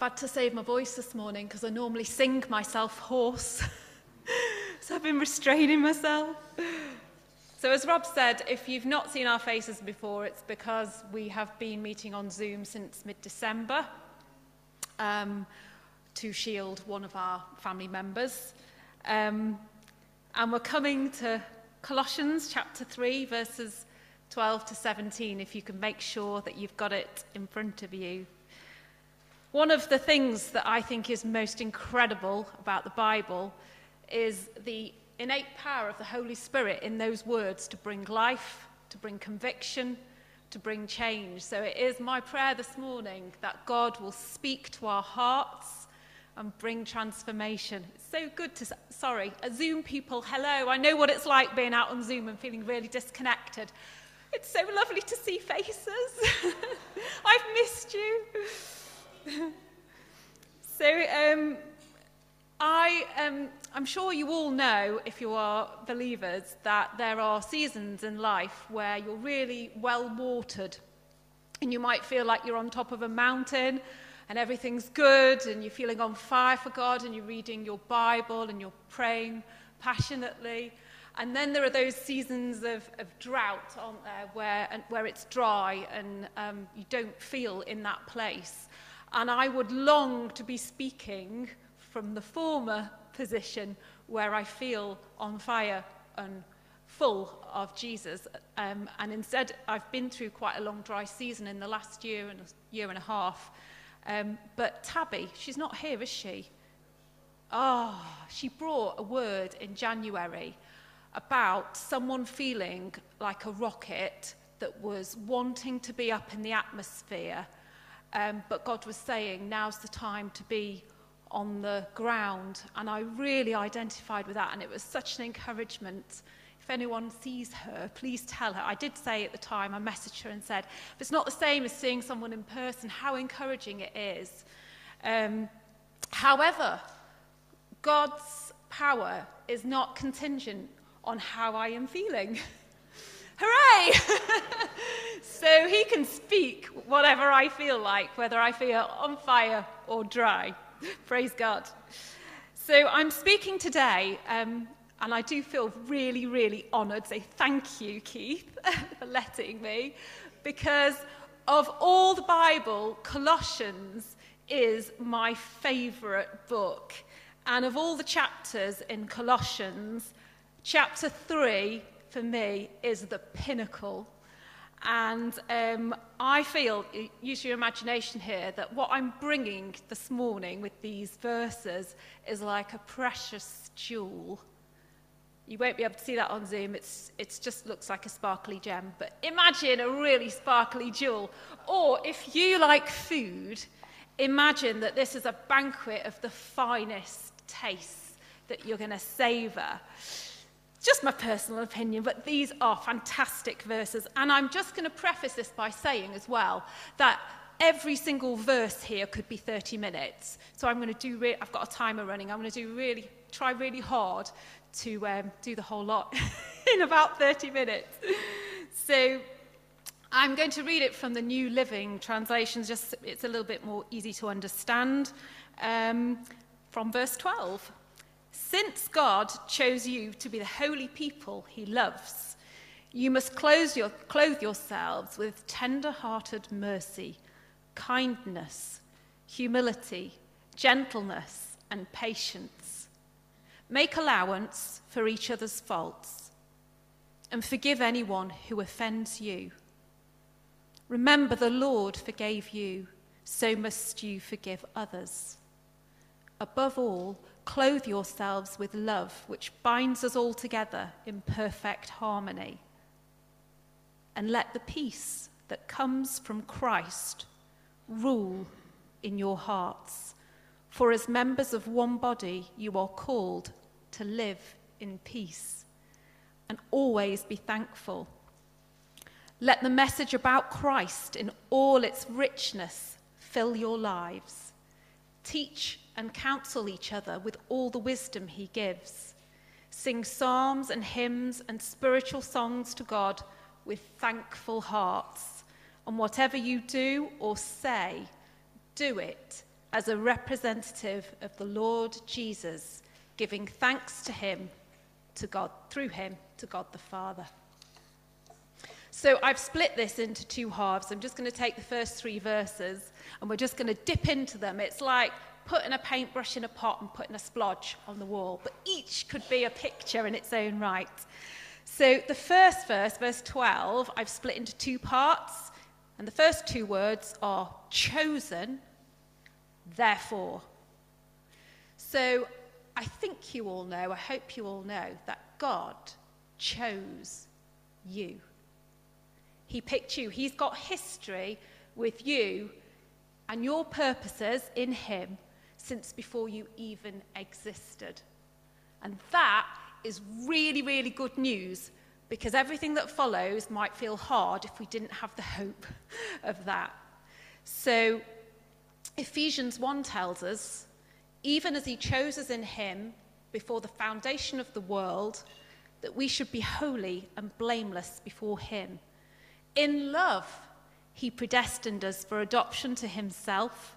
I've had to save my voice this morning because I normally sing myself hoarse. so I've been restraining myself. So as Rob said, if you've not seen our faces before, it's because we have been meeting on Zoom since mid-December um, to shield one of our family members. Um, and we're coming to Colossians chapter 3, verses 12 to 17, if you can make sure that you've got it in front of you. One of the things that I think is most incredible about the Bible is the innate power of the Holy Spirit in those words to bring life, to bring conviction, to bring change. So it is my prayer this morning that God will speak to our hearts and bring transformation. It's so good to, sorry, uh, Zoom people, hello. I know what it's like being out on Zoom and feeling really disconnected. It's so lovely to see faces. I've missed you. so, um, I, um, I'm sure you all know, if you are believers, that there are seasons in life where you're really well watered and you might feel like you're on top of a mountain and everything's good and you're feeling on fire for God and you're reading your Bible and you're praying passionately. And then there are those seasons of, of drought, aren't there, where, where it's dry and um, you don't feel in that place. And I would long to be speaking from the former position where I feel on fire and full of Jesus. Um, and instead, I've been through quite a long dry season in the last year and a year and a half. Um, but Tabby, she's not here, is she? Oh, she brought a word in January about someone feeling like a rocket that was wanting to be up in the atmosphere – Um, but God was saying, now's the time to be on the ground. And I really identified with that. And it was such an encouragement. If anyone sees her, please tell her. I did say at the time, I messaged her and said, if it's not the same as seeing someone in person, how encouraging it is. Um, however, God's power is not contingent on how I am feeling. Hooray! so he can speak whatever I feel like, whether I feel on fire or dry. Praise God. So I'm speaking today, um, and I do feel really, really honoured. So thank you, Keith, for letting me, because of all the Bible, Colossians is my favourite book. And of all the chapters in Colossians, chapter 3 for me is the pinnacle. And um, I feel, use your imagination here, that what I'm bringing this morning with these verses is like a precious jewel. You won't be able to see that on Zoom. It's, it just looks like a sparkly gem. But imagine a really sparkly jewel. Or if you like food, imagine that this is a banquet of the finest tastes that you're going to savour just my personal opinion, but these are fantastic verses. And I'm just going to preface this by saying as well that every single verse here could be 30 minutes. So I'm going to do, re- I've got a timer running. I'm going to do really, try really hard to um, do the whole lot in about 30 minutes. So I'm going to read it from the New Living Translation, just it's a little bit more easy to understand, um, from verse 12. Since God chose you to be the holy people he loves, you must clothe, your, clothe yourselves with tender hearted mercy, kindness, humility, gentleness, and patience. Make allowance for each other's faults and forgive anyone who offends you. Remember, the Lord forgave you, so must you forgive others. Above all, Clothe yourselves with love, which binds us all together in perfect harmony. And let the peace that comes from Christ rule in your hearts. For as members of one body, you are called to live in peace and always be thankful. Let the message about Christ in all its richness fill your lives. Teach and counsel each other with all the wisdom he gives. Sing psalms and hymns and spiritual songs to God with thankful hearts. And whatever you do or say, do it as a representative of the Lord Jesus, giving thanks to him, to God, through him, to God the Father. So I've split this into two halves. I'm just going to take the first three verses and we're just going to dip into them. It's like putting a paintbrush in a pot and putting a splodge on the wall, but each could be a picture in its own right. So the first verse, verse 12, I've split into two parts, and the first two words are chosen, therefore. So I think you all know, I hope you all know, that God chose you. He picked you. He's got history with you and your purposes in Him since before you even existed. And that is really, really good news because everything that follows might feel hard if we didn't have the hope of that. So, Ephesians 1 tells us, even as He chose us in Him before the foundation of the world, that we should be holy and blameless before Him. In love, he predestined us for adoption to himself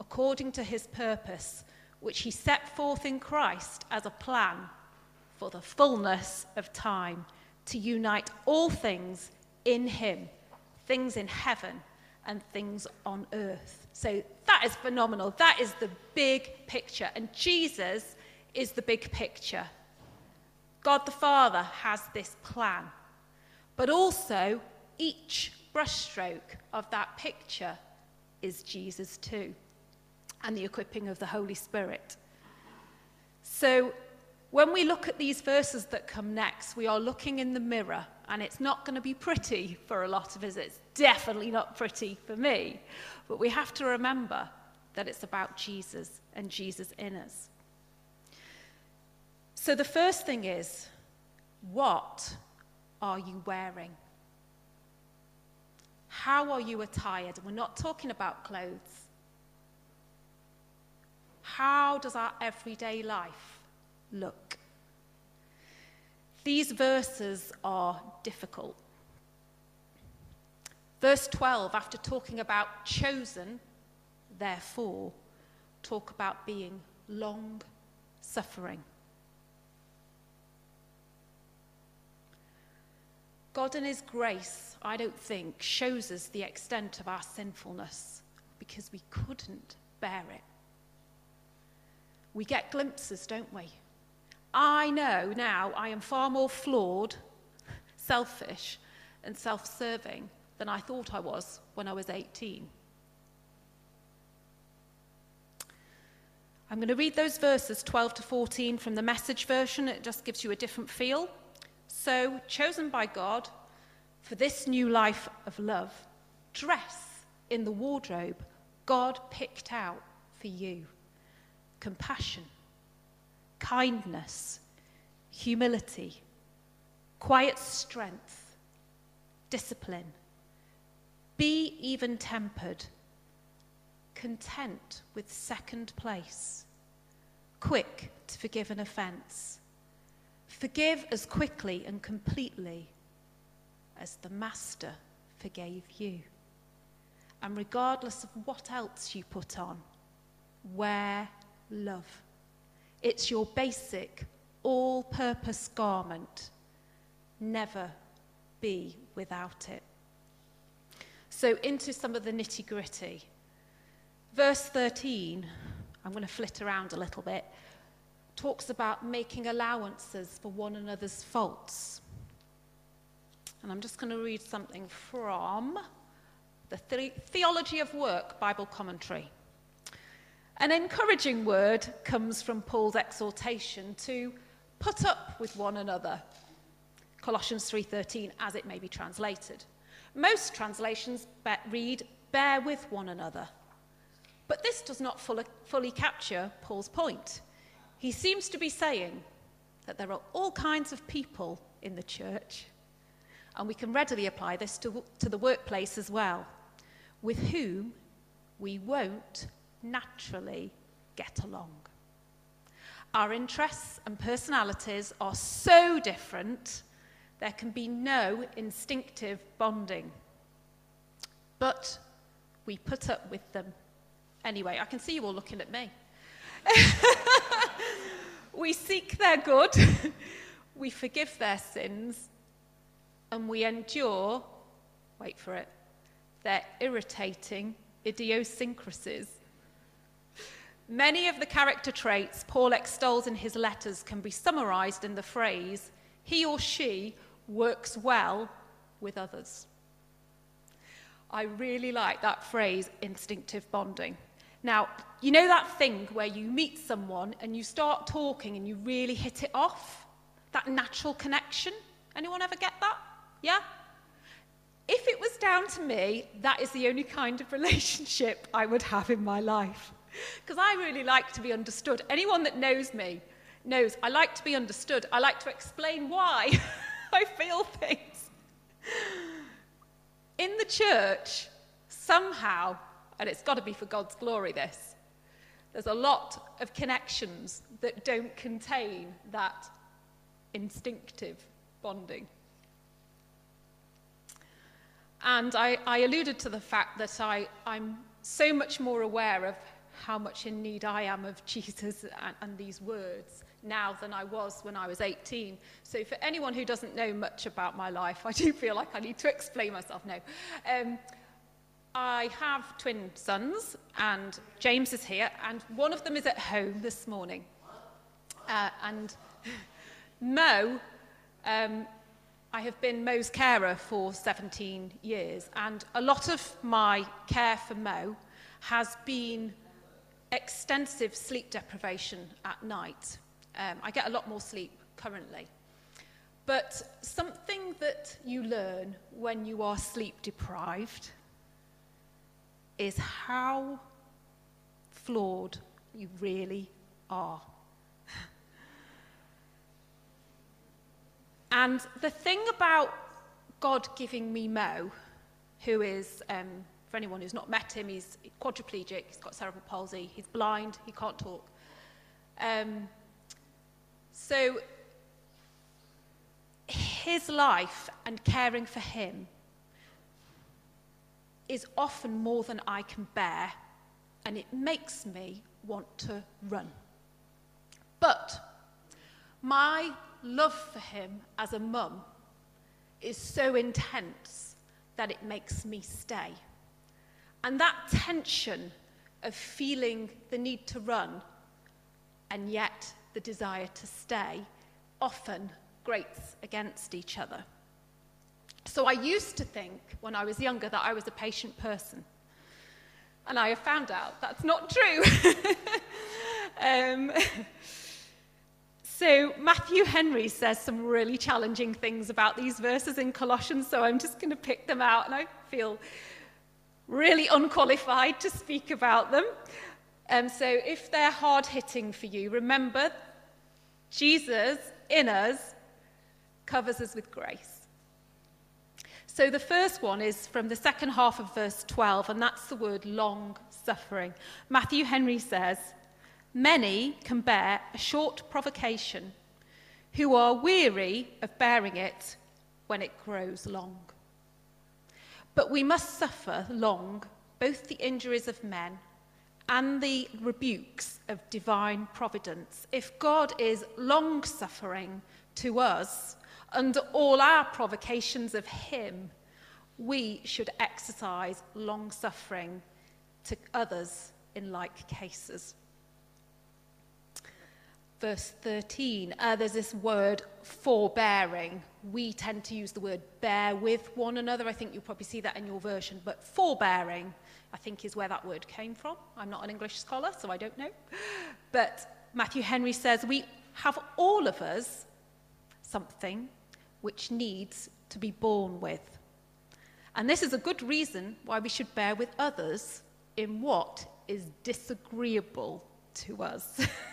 according to his purpose, which he set forth in Christ as a plan for the fullness of time, to unite all things in him, things in heaven and things on earth. So that is phenomenal. That is the big picture. And Jesus is the big picture. God the Father has this plan. But also, each brushstroke of that picture is Jesus too, and the equipping of the Holy Spirit. So, when we look at these verses that come next, we are looking in the mirror, and it's not going to be pretty for a lot of us. It's definitely not pretty for me. But we have to remember that it's about Jesus and Jesus in us. So the first thing is, what are you wearing? How are you attired? We're not talking about clothes. How does our everyday life look? These verses are difficult. Verse 12, after talking about chosen, therefore, talk about being long suffering. God in His grace, I don't think, shows us the extent of our sinfulness because we couldn't bear it. We get glimpses, don't we? I know now I am far more flawed, selfish, and self serving than I thought I was when I was 18. I'm going to read those verses 12 to 14 from the message version. It just gives you a different feel. So, chosen by God for this new life of love, dress in the wardrobe God picked out for you compassion, kindness, humility, quiet strength, discipline. Be even tempered, content with second place, quick to forgive an offence Forgive as quickly and completely as the Master forgave you. And regardless of what else you put on, wear love. It's your basic, all purpose garment. Never be without it. So, into some of the nitty gritty. Verse 13, I'm going to flit around a little bit talks about making allowances for one another's faults. And I'm just going to read something from the, the Theology of Work Bible commentary. An encouraging word comes from Paul's exhortation to put up with one another. Colossians 3:13 as it may be translated. Most translations read bear with one another. But this does not fully, fully capture Paul's point. He seems to be saying that there are all kinds of people in the church, and we can readily apply this to, to the workplace as well, with whom we won't naturally get along. Our interests and personalities are so different, there can be no instinctive bonding. But we put up with them anyway. I can see you all looking at me. we seek their good, we forgive their sins, and we endure, wait for it, their irritating idiosyncrasies. Many of the character traits Paul extols in his letters can be summarized in the phrase, he or she works well with others. I really like that phrase, instinctive bonding. Now, you know that thing where you meet someone and you start talking and you really hit it off? That natural connection? Anyone ever get that? Yeah? If it was down to me, that is the only kind of relationship I would have in my life. Because I really like to be understood. Anyone that knows me knows I like to be understood. I like to explain why I feel things. In the church, somehow, and it's got to be for God's glory, this, there's a lot of connections that don't contain that instinctive bonding. And I, I alluded to the fact that I, I'm so much more aware of how much in need I am of Jesus and, and, these words now than I was when I was 18. So, for anyone who doesn't know much about my life, I do feel like I need to explain myself now. Um, I have twin sons, and James is here, and one of them is at home this morning. Uh, and Mo, um, I have been Mo's carer for 17 years, and a lot of my care for Mo has been extensive sleep deprivation at night. Um, I get a lot more sleep currently. But something that you learn when you are sleep deprived is how flawed you really are. and the thing about God giving me Mo, who is um, for anyone who's not met him, he's quadriplegic, he's got cerebral palsy, he's blind, he can't talk. Um, so his life and caring for him is often more than I can bear, and it makes me want to run. But my love for him as a mum is so intense that it makes me stay. And that tension of feeling the need to run and yet the desire to stay often grates against each other. So I used to think when I was younger that I was a patient person. And I have found out that's not true. um, so Matthew Henry says some really challenging things about these verses in Colossians, so I'm just going to pick them out, and I feel really unqualified to speak about them. Um, so if they're hard hitting for you, remember Jesus in us covers us with grace. So the first one is from the second half of verse 12, and that's the word long suffering. Matthew Henry says, Many can bear a short provocation who are weary of bearing it when it grows long. But we must suffer long both the injuries of men and the rebukes of divine providence. If God is long suffering to us under all our provocations of Him, we should exercise long suffering to others in like cases verse 13, uh, there's this word forbearing. We tend to use the word bear with one another. I think you'll probably see that in your version. But forbearing, I think, is where that word came from. I'm not an English scholar, so I don't know. But Matthew Henry says we have all of us something which needs to be borne with. And this is a good reason why we should bear with others in what is disagreeable to us.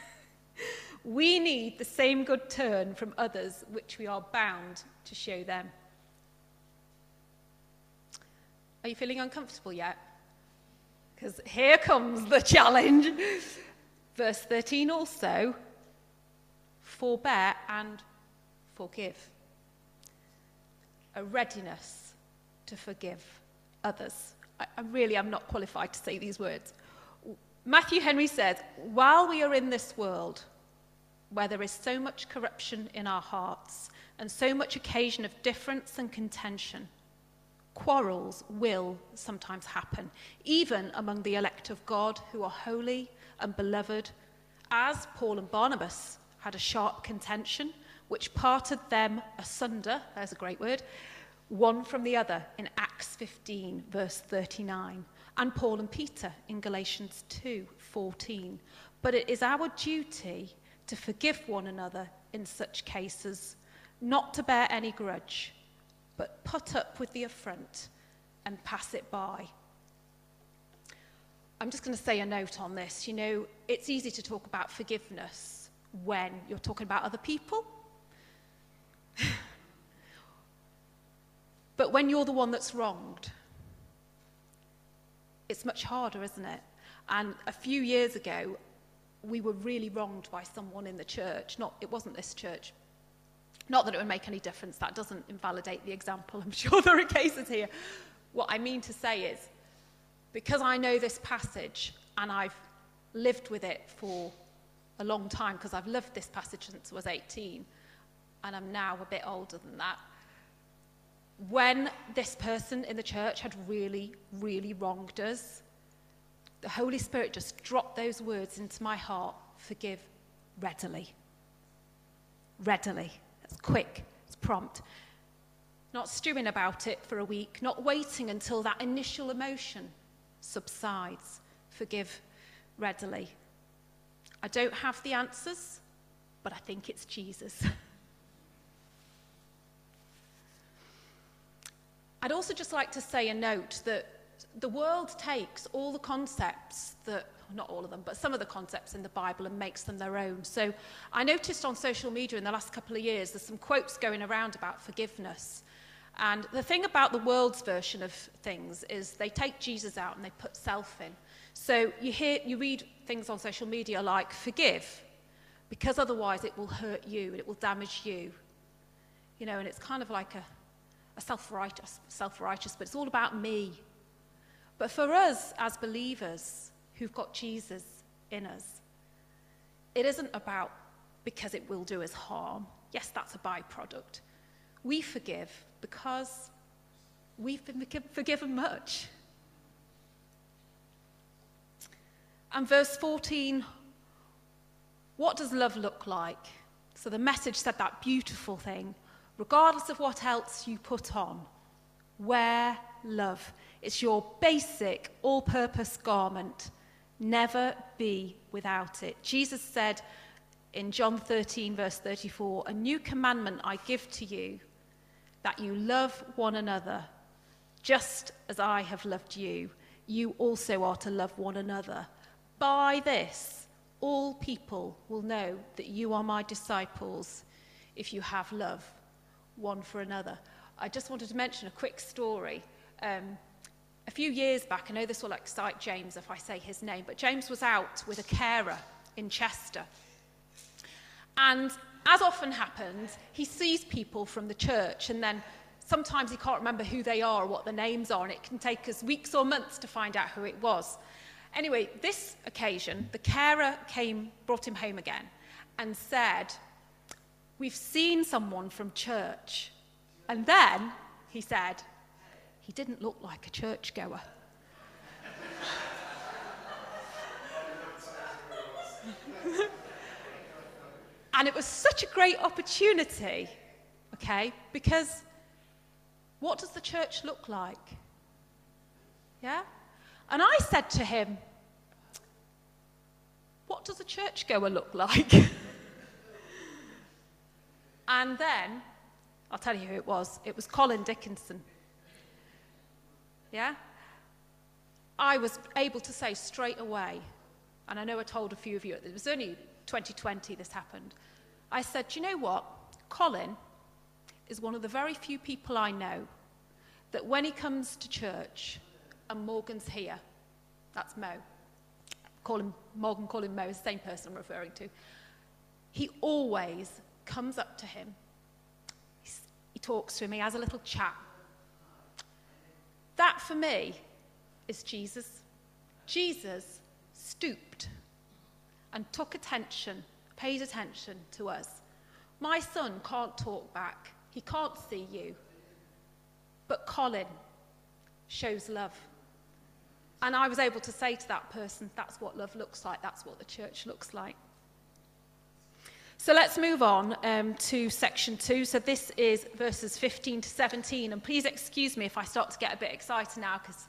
we need the same good turn from others which we are bound to show them. Are you feeling uncomfortable yet? Because here comes the challenge. Verse 13 also forbear and forgive. A readiness to forgive others. I, I really am not qualified to say these words. Matthew Henry says, While we are in this world, where there is so much corruption in our hearts and so much occasion of difference and contention, quarrels will sometimes happen, even among the elect of God who are holy and beloved, as Paul and Barnabas had a sharp contention which parted them asunder, there's a great word, one from the other in Acts 15, verse 39, and Paul and Peter in Galatians 2, 14. But it is our duty to forgive one another in such cases, not to bear any grudge, but put up with the affront and pass it by. I'm just going to say a note on this. You know, it's easy to talk about forgiveness when you're talking about other people. but when you're the one that's wronged, it's much harder, isn't it? And a few years ago, we were really wronged by someone in the church. Not, it wasn't this church. Not that it would make any difference. That doesn't invalidate the example. I'm sure there are cases here. What I mean to say is, because I know this passage and I've lived with it for a long time, because I've lived this passage since I was 18, and I'm now a bit older than that. When this person in the church had really, really wronged us, the Holy Spirit just dropped those words into my heart forgive readily. Readily. It's quick, it's prompt. Not stewing about it for a week, not waiting until that initial emotion subsides. Forgive readily. I don't have the answers, but I think it's Jesus. I'd also just like to say a note that the world takes all the concepts that, not all of them, but some of the concepts in the Bible and makes them their own. So I noticed on social media in the last couple of years, there's some quotes going around about forgiveness. And the thing about the world's version of things is they take Jesus out and they put self in. So you hear, you read things on social media like forgive, because otherwise it will hurt you and it will damage you. You know, and it's kind of like a, a self-righteous, self-righteous, but it's all about me. But for us as believers who've got Jesus in us, it isn't about because it will do us harm. Yes, that's a byproduct. We forgive because we've been forgiven much. And verse 14, what does love look like? So the message said that beautiful thing. Regardless of what else you put on, wear love. It's your basic, all purpose garment. Never be without it. Jesus said in John 13, verse 34, A new commandment I give to you, that you love one another, just as I have loved you. You also are to love one another. By this, all people will know that you are my disciples if you have love one for another. I just wanted to mention a quick story. Um, a few years back, I know this will excite James if I say his name, but James was out with a carer in Chester. And as often happens, he sees people from the church and then sometimes he can't remember who they are or what the names are, and it can take us weeks or months to find out who it was. Anyway, this occasion, the carer came, brought him home again and said, We've seen someone from church. And then he said, he didn't look like a churchgoer. and it was such a great opportunity, okay, because what does the church look like? Yeah? And I said to him, What does a churchgoer look like? and then, I'll tell you who it was. It was Colin Dickinson. Yeah? I was able to say straight away, and I know I told a few of you, it was only 2020 this happened. I said, Do you know what? Colin is one of the very few people I know that when he comes to church and Morgan's here, that's Mo. Call him Morgan, call him Mo, it's the same person I'm referring to. He always comes up to him. he talks to him, he has a little chat. That for me is Jesus. Jesus stooped and took attention, paid attention to us. My son can't talk back, he can't see you. But Colin shows love. And I was able to say to that person, that's what love looks like, that's what the church looks like. So let's move on um, to section two. So this is verses 15 to 17. And please excuse me if I start to get a bit excited now because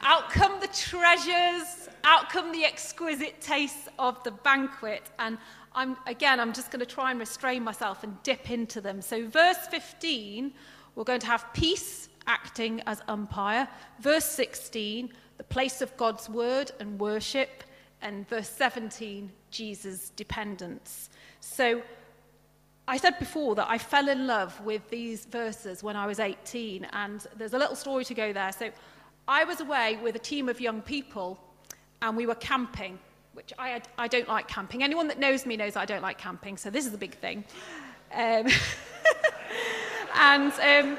out come the treasures, out come the exquisite tastes of the banquet. And I'm, again, I'm just going to try and restrain myself and dip into them. So verse 15, we're going to have peace acting as umpire. Verse 16, the place of God's word and worship. And verse 17, Jesus' dependence. So I said before that I fell in love with these verses when I was 18, and there's a little story to go there. So I was away with a team of young people, and we were camping, which I, I don't like camping. Anyone that knows me knows I don't like camping, so this is a big thing. Um, and um,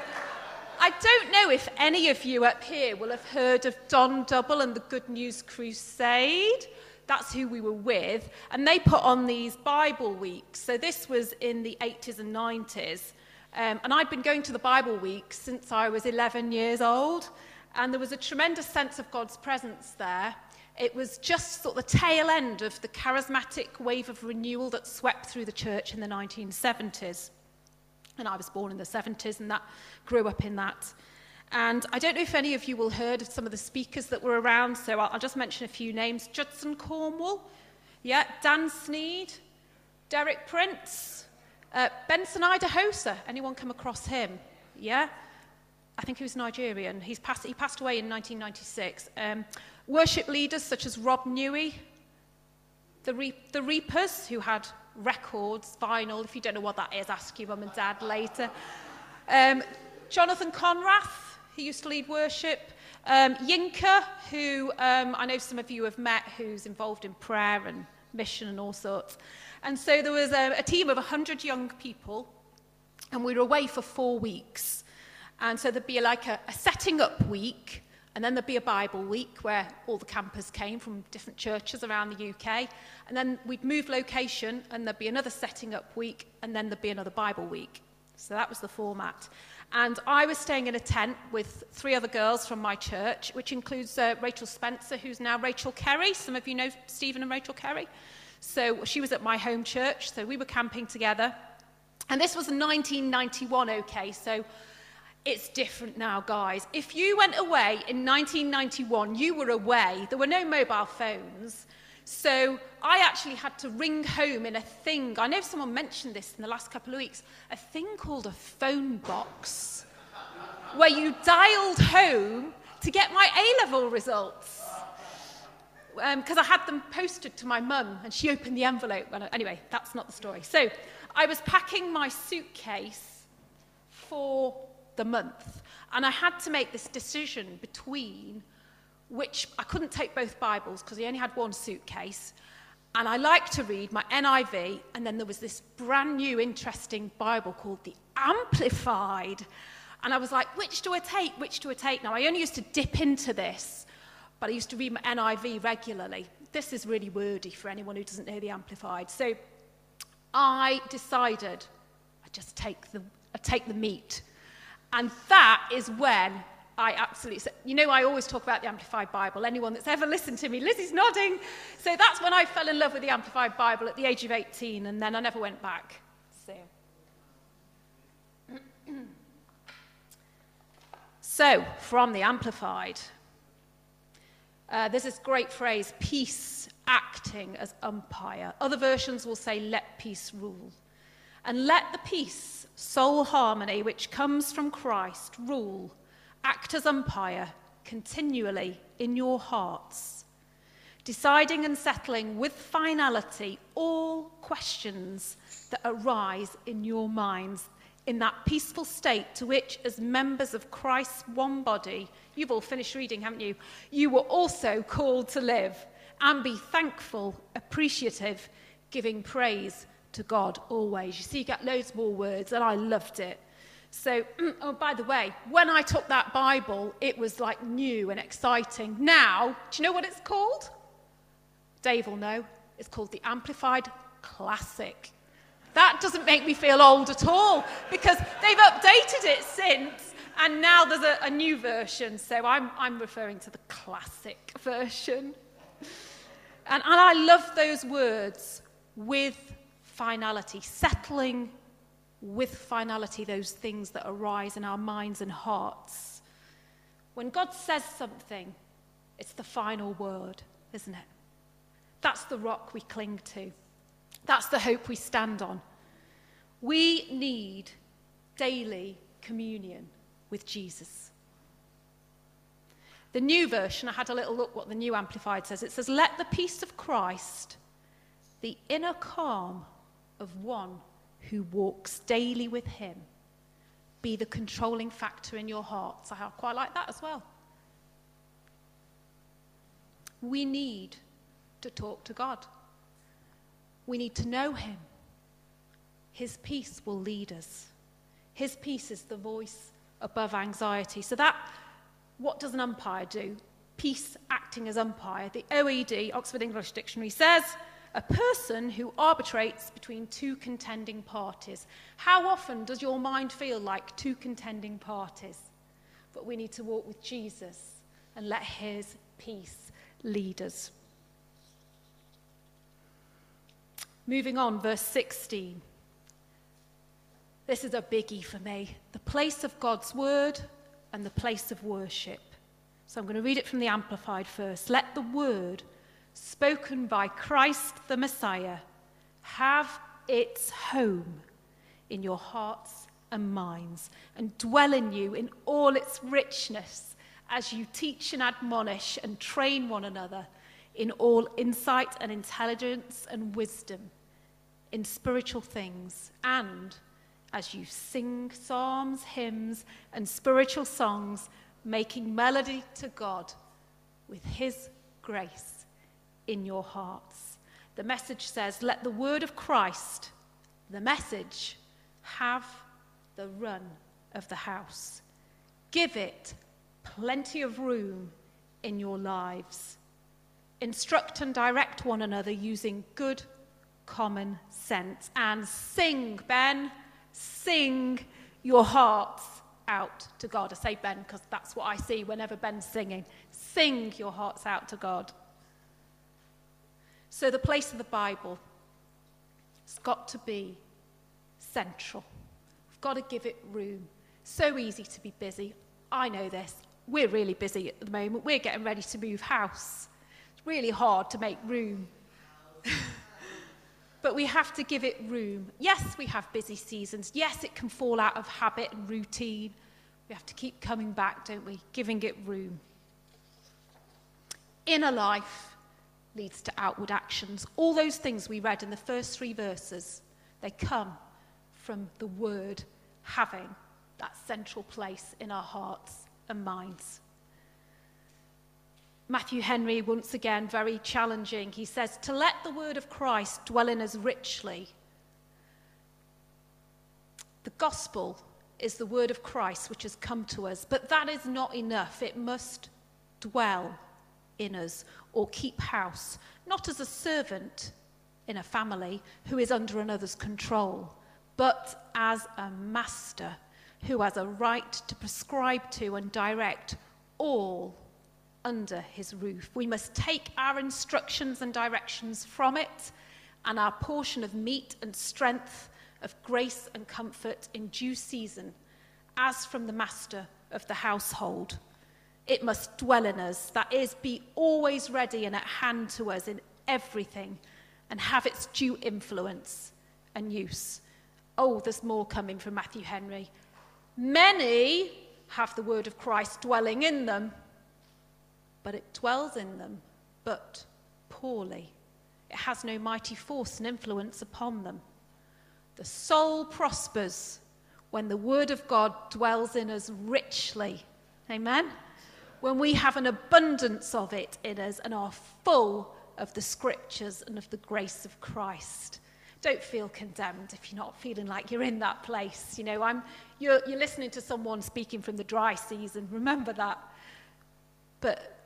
I don't know if any of you up here will have heard of Don Double and the Good News Crusade. That's who we were with. And they put on these Bible weeks. So this was in the 80s and 90s. Um, and I'd been going to the Bible week since I was 11 years old. And there was a tremendous sense of God's presence there. It was just sort of the tail end of the charismatic wave of renewal that swept through the church in the 1970s. And I was born in the 70s and that grew up in that. And I don't know if any of you will heard of some of the speakers that were around, so I'll, I'll just mention a few names. Judson Cornwall, yeah, Dan Sneed, Derek Prince, uh, Benson Idahosa. Anyone come across him? Yeah? I think he was Nigerian. He's he passed away in 1996. Um, worship leaders such as Rob Newey, the, Re- the Reapers, who had records, vinyl. If you don't know what that is, ask your mum and dad later. Um, Jonathan Conrathe, who used to lead worship. Um, Yinka, who um, I know some of you have met, who's involved in prayer and mission and all sorts. And so there was a, a team of 100 young people, and we were away for four weeks. And so there'd be like a, a setting up week, and then there'd be a Bible week where all the campers came from different churches around the UK. And then we'd move location, and there'd be another setting up week, and then there'd be another Bible week. So that was the format. And I was staying in a tent with three other girls from my church, which includes uh, Rachel Spencer, who's now Rachel Kerry. Some of you know Stephen and Rachel Kerry. So she was at my home church, so we were camping together. And this was 1991, okay, so it's different now, guys. If you went away in 1991, you were away. There were no mobile phones. So I actually had to ring home in a thing. I know someone mentioned this in the last couple of weeks. A thing called a phone box, where you dialed home to get my A-level results. Because um, I had them posted to my mum and she opened the envelope. I, anyway, that's not the story. So I was packing my suitcase for the month and I had to make this decision between – which I couldn't take both Bibles because he only had one suitcase. And I like to read my NIV, and then there was this brand new interesting Bible called the Amplified. And I was like, which do I take? Which do I take? Now, I only used to dip into this, but I used to read my NIV regularly. This is really wordy for anyone who doesn't know the Amplified. So I decided I just take the, I take the meat. And that is when I absolutely, you know, I always talk about the Amplified Bible. Anyone that's ever listened to me, Lizzie's nodding. So that's when I fell in love with the Amplified Bible at the age of 18, and then I never went back. So, so from the Amplified, uh, there's this great phrase peace acting as umpire. Other versions will say, let peace rule. And let the peace, soul harmony, which comes from Christ, rule act as umpire continually in your hearts, deciding and settling with finality all questions that arise in your minds in that peaceful state to which, as members of Christ's one body, you've all finished reading, haven't you? You were also called to live and be thankful, appreciative, giving praise to God always. You see, you get loads more words, and I loved it. So, mm, oh, by the way, when I took that Bible, it was like new and exciting. Now, do you know what it's called? Dave will know. It's called the Amplified Classic. That doesn't make me feel old at all because they've updated it since. And now there's a, a new version, so I'm, I'm referring to the classic version. And, and I love those words with finality, settling with finality those things that arise in our minds and hearts. When God says something, it's the final word, isn't it? That's the rock we cling to. That's the hope we stand on. We need daily communion with Jesus. The new version, I had a little look what the new Amplified says. It says, Let the peace of Christ, the inner calm of one who walks daily with him, be the controlling factor in your hearts. I quite like that as well. We need to talk to God. We need to know him. His peace will lead us. His peace is the voice above anxiety. So that what does an umpire do? Peace acting as umpire. The OED, Oxford English Dictionary, says a person who arbitrates between two contending parties. How often does your mind feel like two contending parties? But we need to walk with Jesus and let his peace lead us. Moving on, verse 16. This is a biggie for me. The place of God's word and the place of worship. So I'm going to read it from the Amplified first. Let the word spoken by Christ the Messiah have its home in your hearts and minds and dwell in you in all its richness as you teach and admonish and train one another in all insight and intelligence and wisdom in spiritual things and as you sing psalms, hymns, and spiritual songs, making melody to God with His grace in your hearts. The message says, Let the word of Christ, the message, have the run of the house. Give it plenty of room in your lives. Instruct and direct one another using good common sense. And sing, Ben. Sing your hearts out to God. I say Ben because that's what I see whenever Ben's singing. Sing your hearts out to God. So, the place of the Bible has got to be central. We've got to give it room. So easy to be busy. I know this. We're really busy at the moment. We're getting ready to move house. It's really hard to make room. but we have to give it room. Yes, we have busy seasons. Yes, it can fall out of habit and routine. We have to keep coming back, don't we? Giving it room. Inner life leads to outward actions. All those things we read in the first three verses, they come from the word having that central place in our hearts and minds. Matthew Henry, once again, very challenging. He says, To let the word of Christ dwell in us richly. The gospel is the word of Christ which has come to us, but that is not enough. It must dwell in us or keep house, not as a servant in a family who is under another's control, but as a master who has a right to prescribe to and direct all under his roof. We must take our instructions and directions from it and our portion of meat and strength, of grace and comfort in due season, as from the master of the household. It must dwell in us, that is, be always ready and at hand to us in everything, and have its due influence and use. Oh, there's more coming from Matthew Henry. Many have the word of Christ dwelling in them but it dwells in them, but poorly. It has no mighty force and influence upon them. The soul prospers when the word of God dwells in us richly. Amen? When we have an abundance of it in us and are full of the scriptures and of the grace of Christ. Don't feel condemned if you're not feeling like you're in that place. You know, I'm, you're, you're listening to someone speaking from the dry season. Remember that. But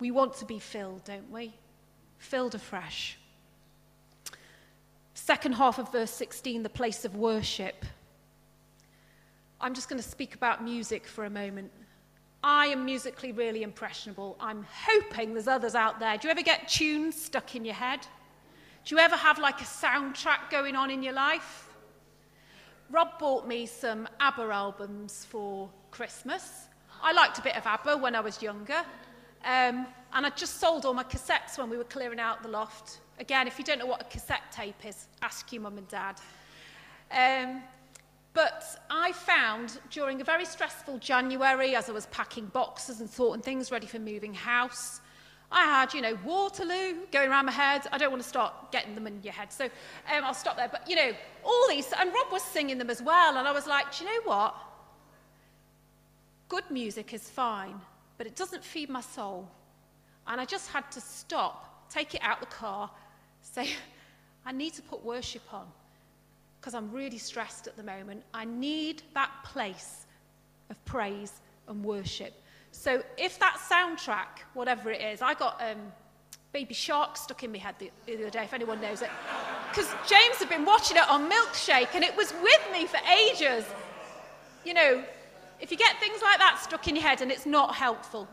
we want to be filled, don't we? Filled afresh. Second half of verse 16, the place of worship. I'm just going to speak about music for a moment. I am musically really impressionable. I'm hoping there's others out there. Do you ever get tunes stuck in your head? Do you ever have like a soundtrack going on in your life? Rob bought me some ABBA albums for Christmas. I liked a bit of ABBA when I was younger. Um, and I just sold all my cassettes when we were clearing out the loft. Again, if you don't know what a cassette tape is, ask your mum and dad. Um, but I found during a very stressful January, as I was packing boxes and sorting things ready for moving house, I had, you know, Waterloo going around my head. I don't want to start getting them in your head, so um, I'll stop there. But, you know, all these, and Rob was singing them as well, and I was like, do you know what? Good music is fine, but it doesn't feed my soul. And I just had to stop, take it out the car, say, I need to put worship on because I'm really stressed at the moment. I need that place of praise and worship. So if that soundtrack, whatever it is, I got um, Baby Shark stuck in my head the, the other day, if anyone knows it. Because James had been watching it on Milkshake and it was with me for ages. You know, if you get things like that stuck in your head and it's not helpful,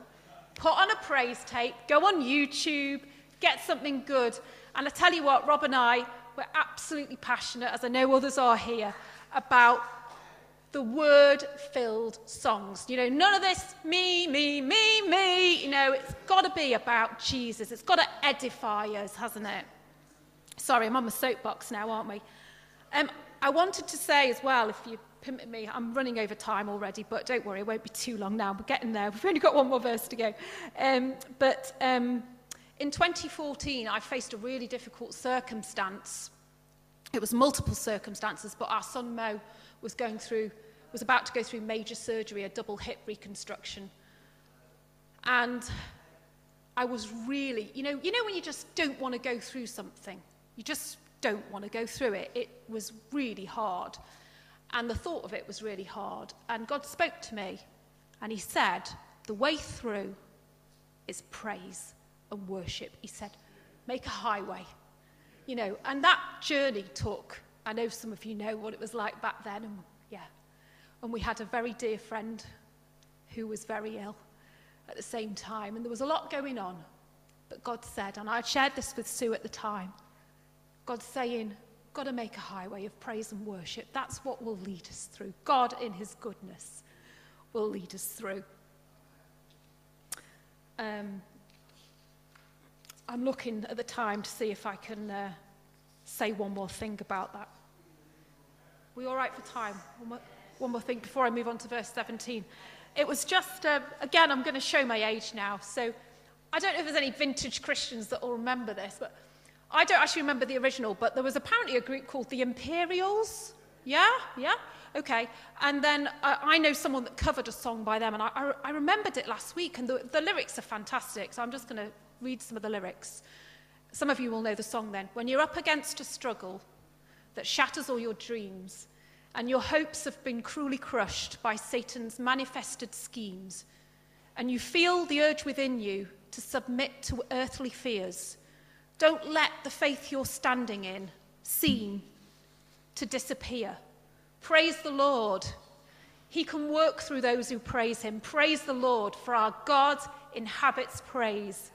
put on a praise tape, go on YouTube, get something good. And I tell you what, Rob and I, we're absolutely passionate, as I know others are here, about the word-filled songs. You know, none of this me, me, me, me. You know, it's got to be about Jesus. It's got to edify us, hasn't it? Sorry, I'm on my soapbox now, aren't we? Um, I wanted to say as well, if you permit me, I'm running over time already, but don't worry, it won't be too long now. We're getting there. We've only got one more verse to go. Um, but um, in 2014, I faced a really difficult circumstance. It was multiple circumstances, but our son Mo was going through, was about to go through major surgery, a double hip reconstruction. And I was really, you know, you know when you just don't want to go through something, you just don't want to go through it. It was really hard. And the thought of it was really hard. And God spoke to me and He said, The way through is praise and worship. He said, make a highway. You know, and that journey took, I know some of you know what it was like back then. And yeah. And we had a very dear friend who was very ill at the same time. And there was a lot going on. But God said, and I shared this with Sue at the time, God saying, got to make a highway of praise and worship. That's what will lead us through. God, in his goodness, will lead us through. Um, I'm looking at the time to see if I can uh, say one more thing about that. We all right for time? One more, one more thing before I move on to verse 17. It was just, uh, again, I'm going to show my age now. So I don't know if there's any vintage Christians that will remember this, but I don't actually remember the original, but there was apparently a group called the Imperials. Yeah? Yeah? Okay. And then uh, I know someone that covered a song by them, and I, I, I remembered it last week, and the, the lyrics are fantastic. So I'm just going to read some of the lyrics. Some of you will know the song then. When you're up against a struggle that shatters all your dreams, and your hopes have been cruelly crushed by Satan's manifested schemes, and you feel the urge within you to submit to earthly fears, don't let the faith you're standing in seem to disappear. Praise the Lord. He can work through those who praise him. Praise the Lord, for our God inhabits praise.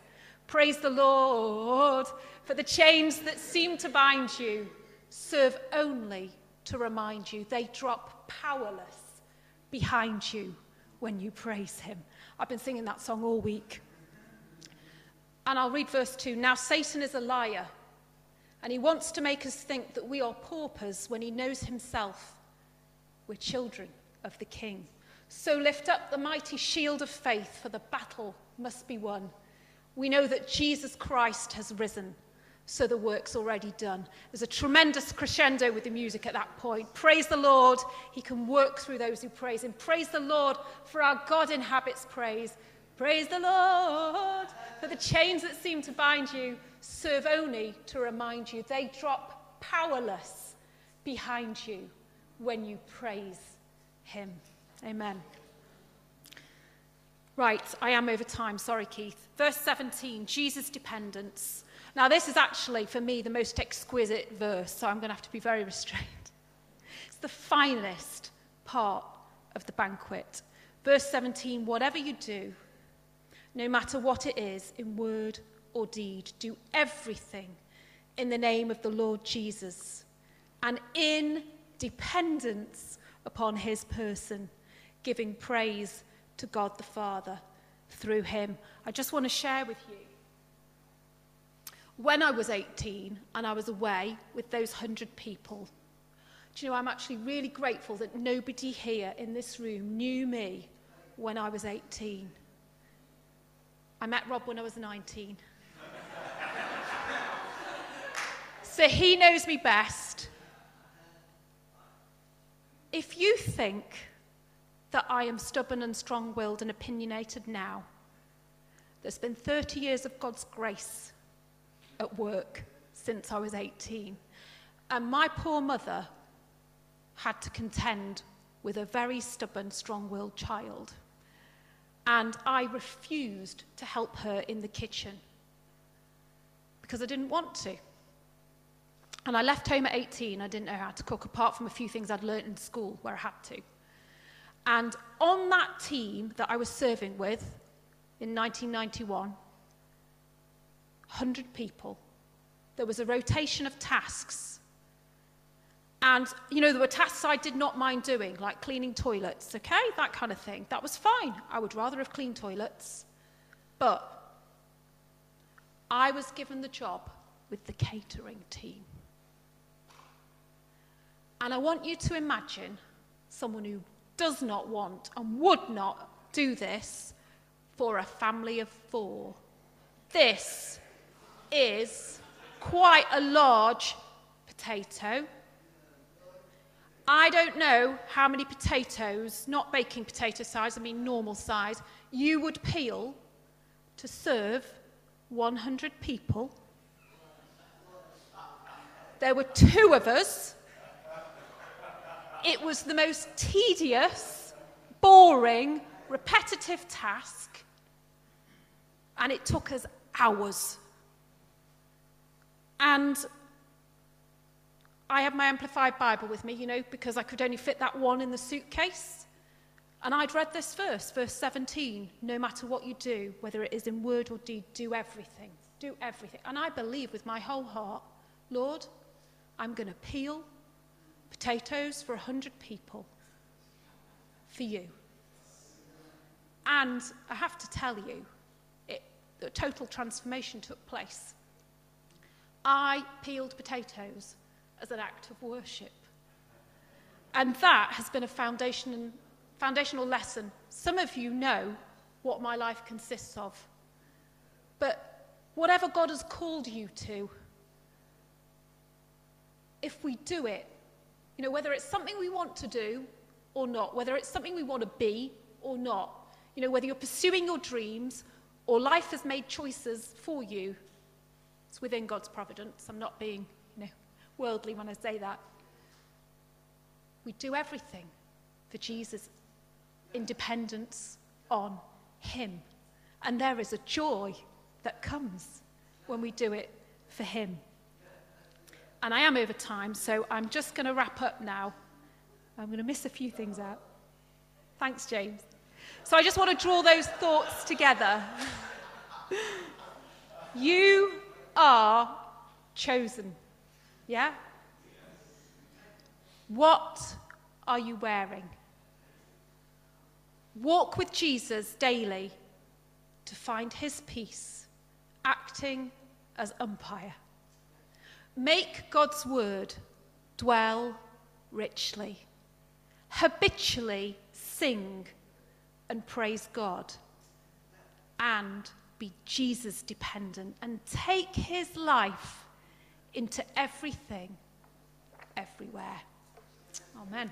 Praise the Lord for the chains that seem to bind you serve only to remind you. They drop powerless behind you when you praise Him. I've been singing that song all week. And I'll read verse 2. Now Satan is a liar, and he wants to make us think that we are paupers when he knows himself we're children of the King. So lift up the mighty shield of faith for the battle must be won. We know that Jesus Christ has risen, so the work's already done. There's a tremendous crescendo with the music at that point. Praise the Lord, He can work through those who praise Him. Praise the Lord, for our God inhabits praise. Praise the Lord, for the chains that seem to bind you serve only to remind you. They drop powerless behind you when you praise Him. Amen. Right, I am over time. Sorry, Keith. Verse 17 Jesus' dependence. Now, this is actually, for me, the most exquisite verse, so I'm going to have to be very restrained. It's the finest part of the banquet. Verse 17 whatever you do, no matter what it is, in word or deed, do everything in the name of the Lord Jesus and in dependence upon his person, giving praise to God the Father through him. I just want to share with you. When I was 18 and I was away with those 100 people, do you know, I'm actually really grateful that nobody here in this room knew me when I was 18. I met Rob when I was 19. so he knows me best. If you think that I am stubborn and strong willed and opinionated now. There's been 30 years of God's grace at work since I was 18. And my poor mother had to contend with a very stubborn, strong willed child. And I refused to help her in the kitchen because I didn't want to. And I left home at 18. I didn't know how to cook, apart from a few things I'd learnt in school where I had to. And on that team that I was serving with in 1991, 100 people, there was a rotation of tasks. And, you know, there were tasks I did not mind doing, like cleaning toilets, okay? That kind of thing. That was fine. I would rather have cleaned toilets. But I was given the job with the catering team. And I want you to imagine someone who does not want and would not do this for a family of four. This is quite a large potato. I don't know how many potatoes, not baking potato size, I mean normal size, you would peel to serve 100 people. There were two of us it was the most tedious, boring, repetitive task, and it took us hours. And I had my Amplified Bible with me, you know, because I could only fit that one in the suitcase. And I'd read this verse, verse 17 no matter what you do, whether it is in word or deed, do everything. Do everything. And I believe with my whole heart, Lord, I'm going to peel potatoes for 100 people for you. And I have to tell you, it, the total transformation took place. I peeled potatoes as an act of worship. And that has been a foundation, foundational lesson. Some of you know what my life consists of. But whatever God has called you to, if we do it you know, whether it's something we want to do or not, whether it's something we want to be or not, you know, whether you're pursuing your dreams or life has made choices for you, it's within God's providence. I'm not being, you know, worldly when I say that. We do everything for Jesus in dependence on Him. And there is a joy that comes when we do it for Him. And I am over time, so I'm just going to wrap up now. I'm going to miss a few things out. Thanks, James. So I just want to draw those thoughts together. you are chosen. Yeah? What are you wearing? Walk with Jesus daily to find his peace, acting as umpire. Make God's word dwell richly. Habitually sing and praise God. And be Jesus dependent and take his life into everything, everywhere. Amen.